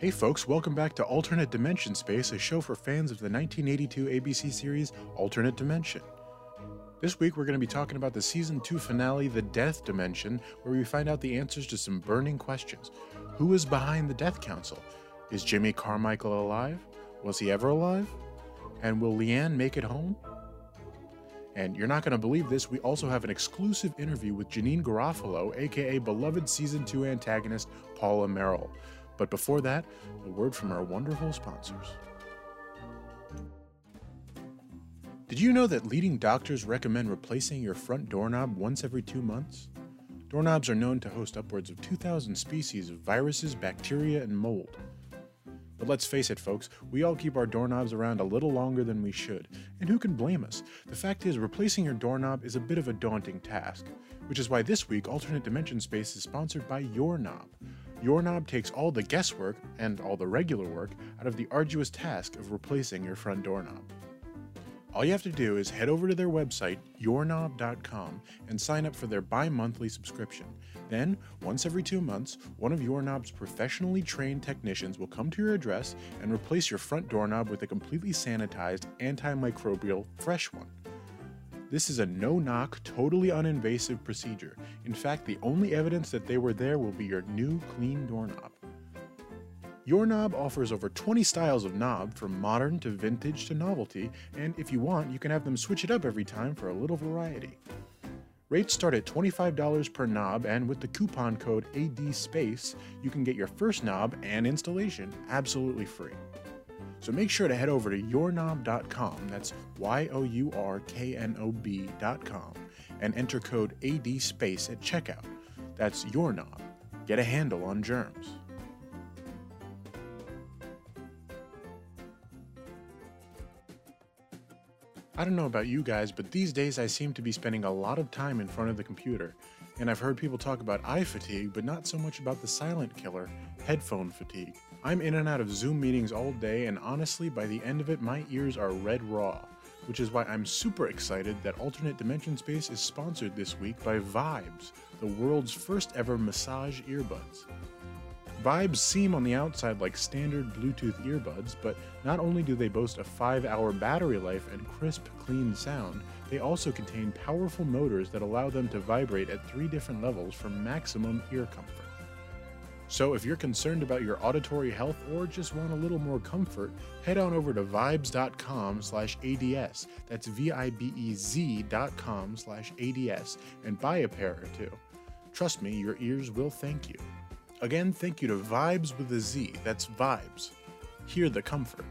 Hey folks, welcome back to Alternate Dimension Space, a show for fans of the 1982 ABC series Alternate Dimension. This week we're going to be talking about the season 2 finale, The Death Dimension, where we find out the answers to some burning questions. Who is behind the Death Council? Is Jimmy Carmichael alive? Was he ever alive? And will Leanne make it home? And you're not going to believe this, we also have an exclusive interview with Janine Garofalo, aka beloved season 2 antagonist Paula Merrill. But before that, a word from our wonderful sponsors. Did you know that leading doctors recommend replacing your front doorknob once every two months? Doorknobs are known to host upwards of 2,000 species of viruses, bacteria, and mold. But let's face it, folks, we all keep our doorknobs around a little longer than we should, and who can blame us? The fact is, replacing your doorknob is a bit of a daunting task, which is why this week Alternate Dimension Space is sponsored by Your Knob. Your Knob takes all the guesswork and all the regular work out of the arduous task of replacing your front doorknob. All you have to do is head over to their website, yourknob.com, and sign up for their bi monthly subscription. Then, once every two months, one of Your Knob's professionally trained technicians will come to your address and replace your front doorknob with a completely sanitized, antimicrobial, fresh one. This is a no knock, totally uninvasive procedure. In fact, the only evidence that they were there will be your new clean doorknob. Your Knob offers over 20 styles of knob from modern to vintage to novelty, and if you want, you can have them switch it up every time for a little variety. Rates start at $25 per knob, and with the coupon code ADSPACE, you can get your first knob and installation absolutely free. So make sure to head over to yourknob.com, that's Y O U R K N O B.com, and enter code AD space at checkout. That's your knob. Get a handle on germs. I don't know about you guys, but these days I seem to be spending a lot of time in front of the computer. And I've heard people talk about eye fatigue, but not so much about the silent killer, headphone fatigue. I'm in and out of Zoom meetings all day, and honestly, by the end of it, my ears are red raw. Which is why I'm super excited that Alternate Dimension Space is sponsored this week by Vibez, the world's first ever massage earbuds. Vibez seem on the outside like standard Bluetooth earbuds, but not only do they boast a 5 hour battery life and crisp, clean sound, they also contain powerful motors that allow them to vibrate at three different levels for maximum ear comfort. So if you're concerned about your auditory health or just want a little more comfort, head on over to vibez.com slash ADS. That's V-I-B-E-Z dot com slash ADS and buy a pair or two. Trust me, your ears will thank you. Again, thank you to Vibez with a Z. That's Vibez. Hear the comfort.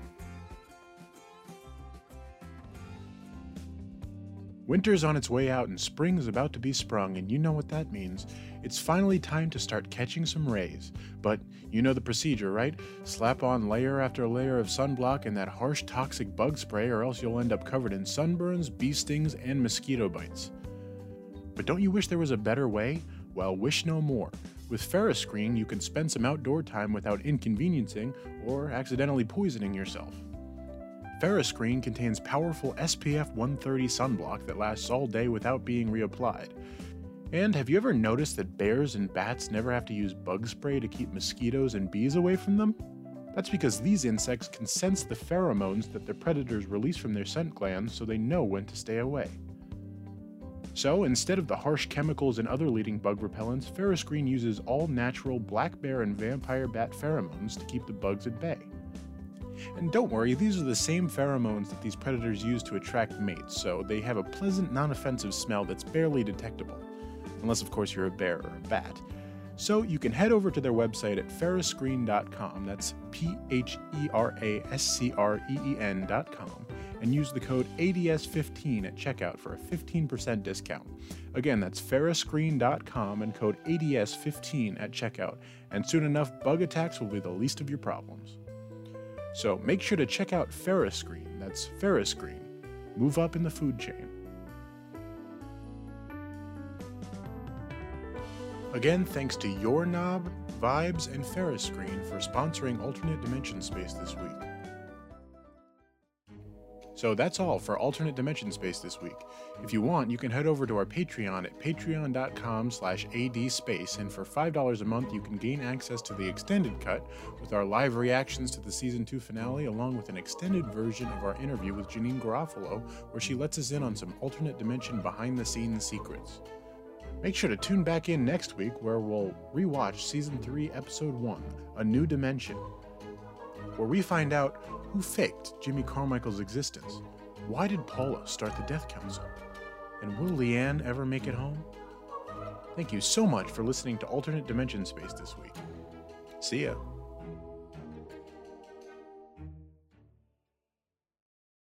Winter's on its way out and spring is about to be sprung, and you know what that means. It's finally time to start catching some rays. But you know the procedure, right? Slap on layer after layer of sunblock and that harsh toxic bug spray, or else you'll end up covered in sunburns, bee stings, and mosquito bites. But don't you wish there was a better way? Well, wish no more. With Pherascreen, you can spend some outdoor time without inconveniencing or accidentally poisoning yourself. Pherascreen contains powerful SPF 130 sunblock that lasts all day without being reapplied. And have you ever noticed that bears and bats never have to use bug spray to keep mosquitoes and bees away from them? That's because these insects can sense the pheromones that their predators release from their scent glands so they know when to stay away. So, instead of the harsh chemicals and other leading bug repellents, Pherascreen uses all natural black bear and vampire bat pheromones to keep the bugs at bay. And don't worry, these are the same pheromones that these predators use to attract mates, so they have a pleasant, non offensive smell that's barely detectable. Unless, of course, you're a bear or a bat. So you can head over to their website at pherascreen.com, that's P H E R A S C R E E N.com, and use the code ADS15 at checkout for a 15% discount. Again, that's pherascreen.com and code ADS15 at checkout, and soon enough, bug attacks will be the least of your problems. So make sure to check out Pherascreen, that's Pherascreen. Move up in the food chain. Again, thanks to Your Knob, Vibez, and Pherascreen for sponsoring Alternate Dimension Space this week. So that's all for Alternate Dimension Space this week. If you want, you can head over to our Patreon at patreon.com slash adspace, and for $5 a month, you can gain access to the extended cut with our live reactions to the Season 2 finale, along with an extended version of our interview with Janine Garofalo, where she lets us in on some alternate dimension behind-the-scenes secrets. Make sure to tune back in next week where we'll rewatch Season 3, Episode 1, A New Dimension, where we find out who faked Jimmy Carmichael's existence, why did Paula start the Death Council, and will Leanne ever make it home? Thank you so much for listening to Alternate Dimension Space this week. See ya.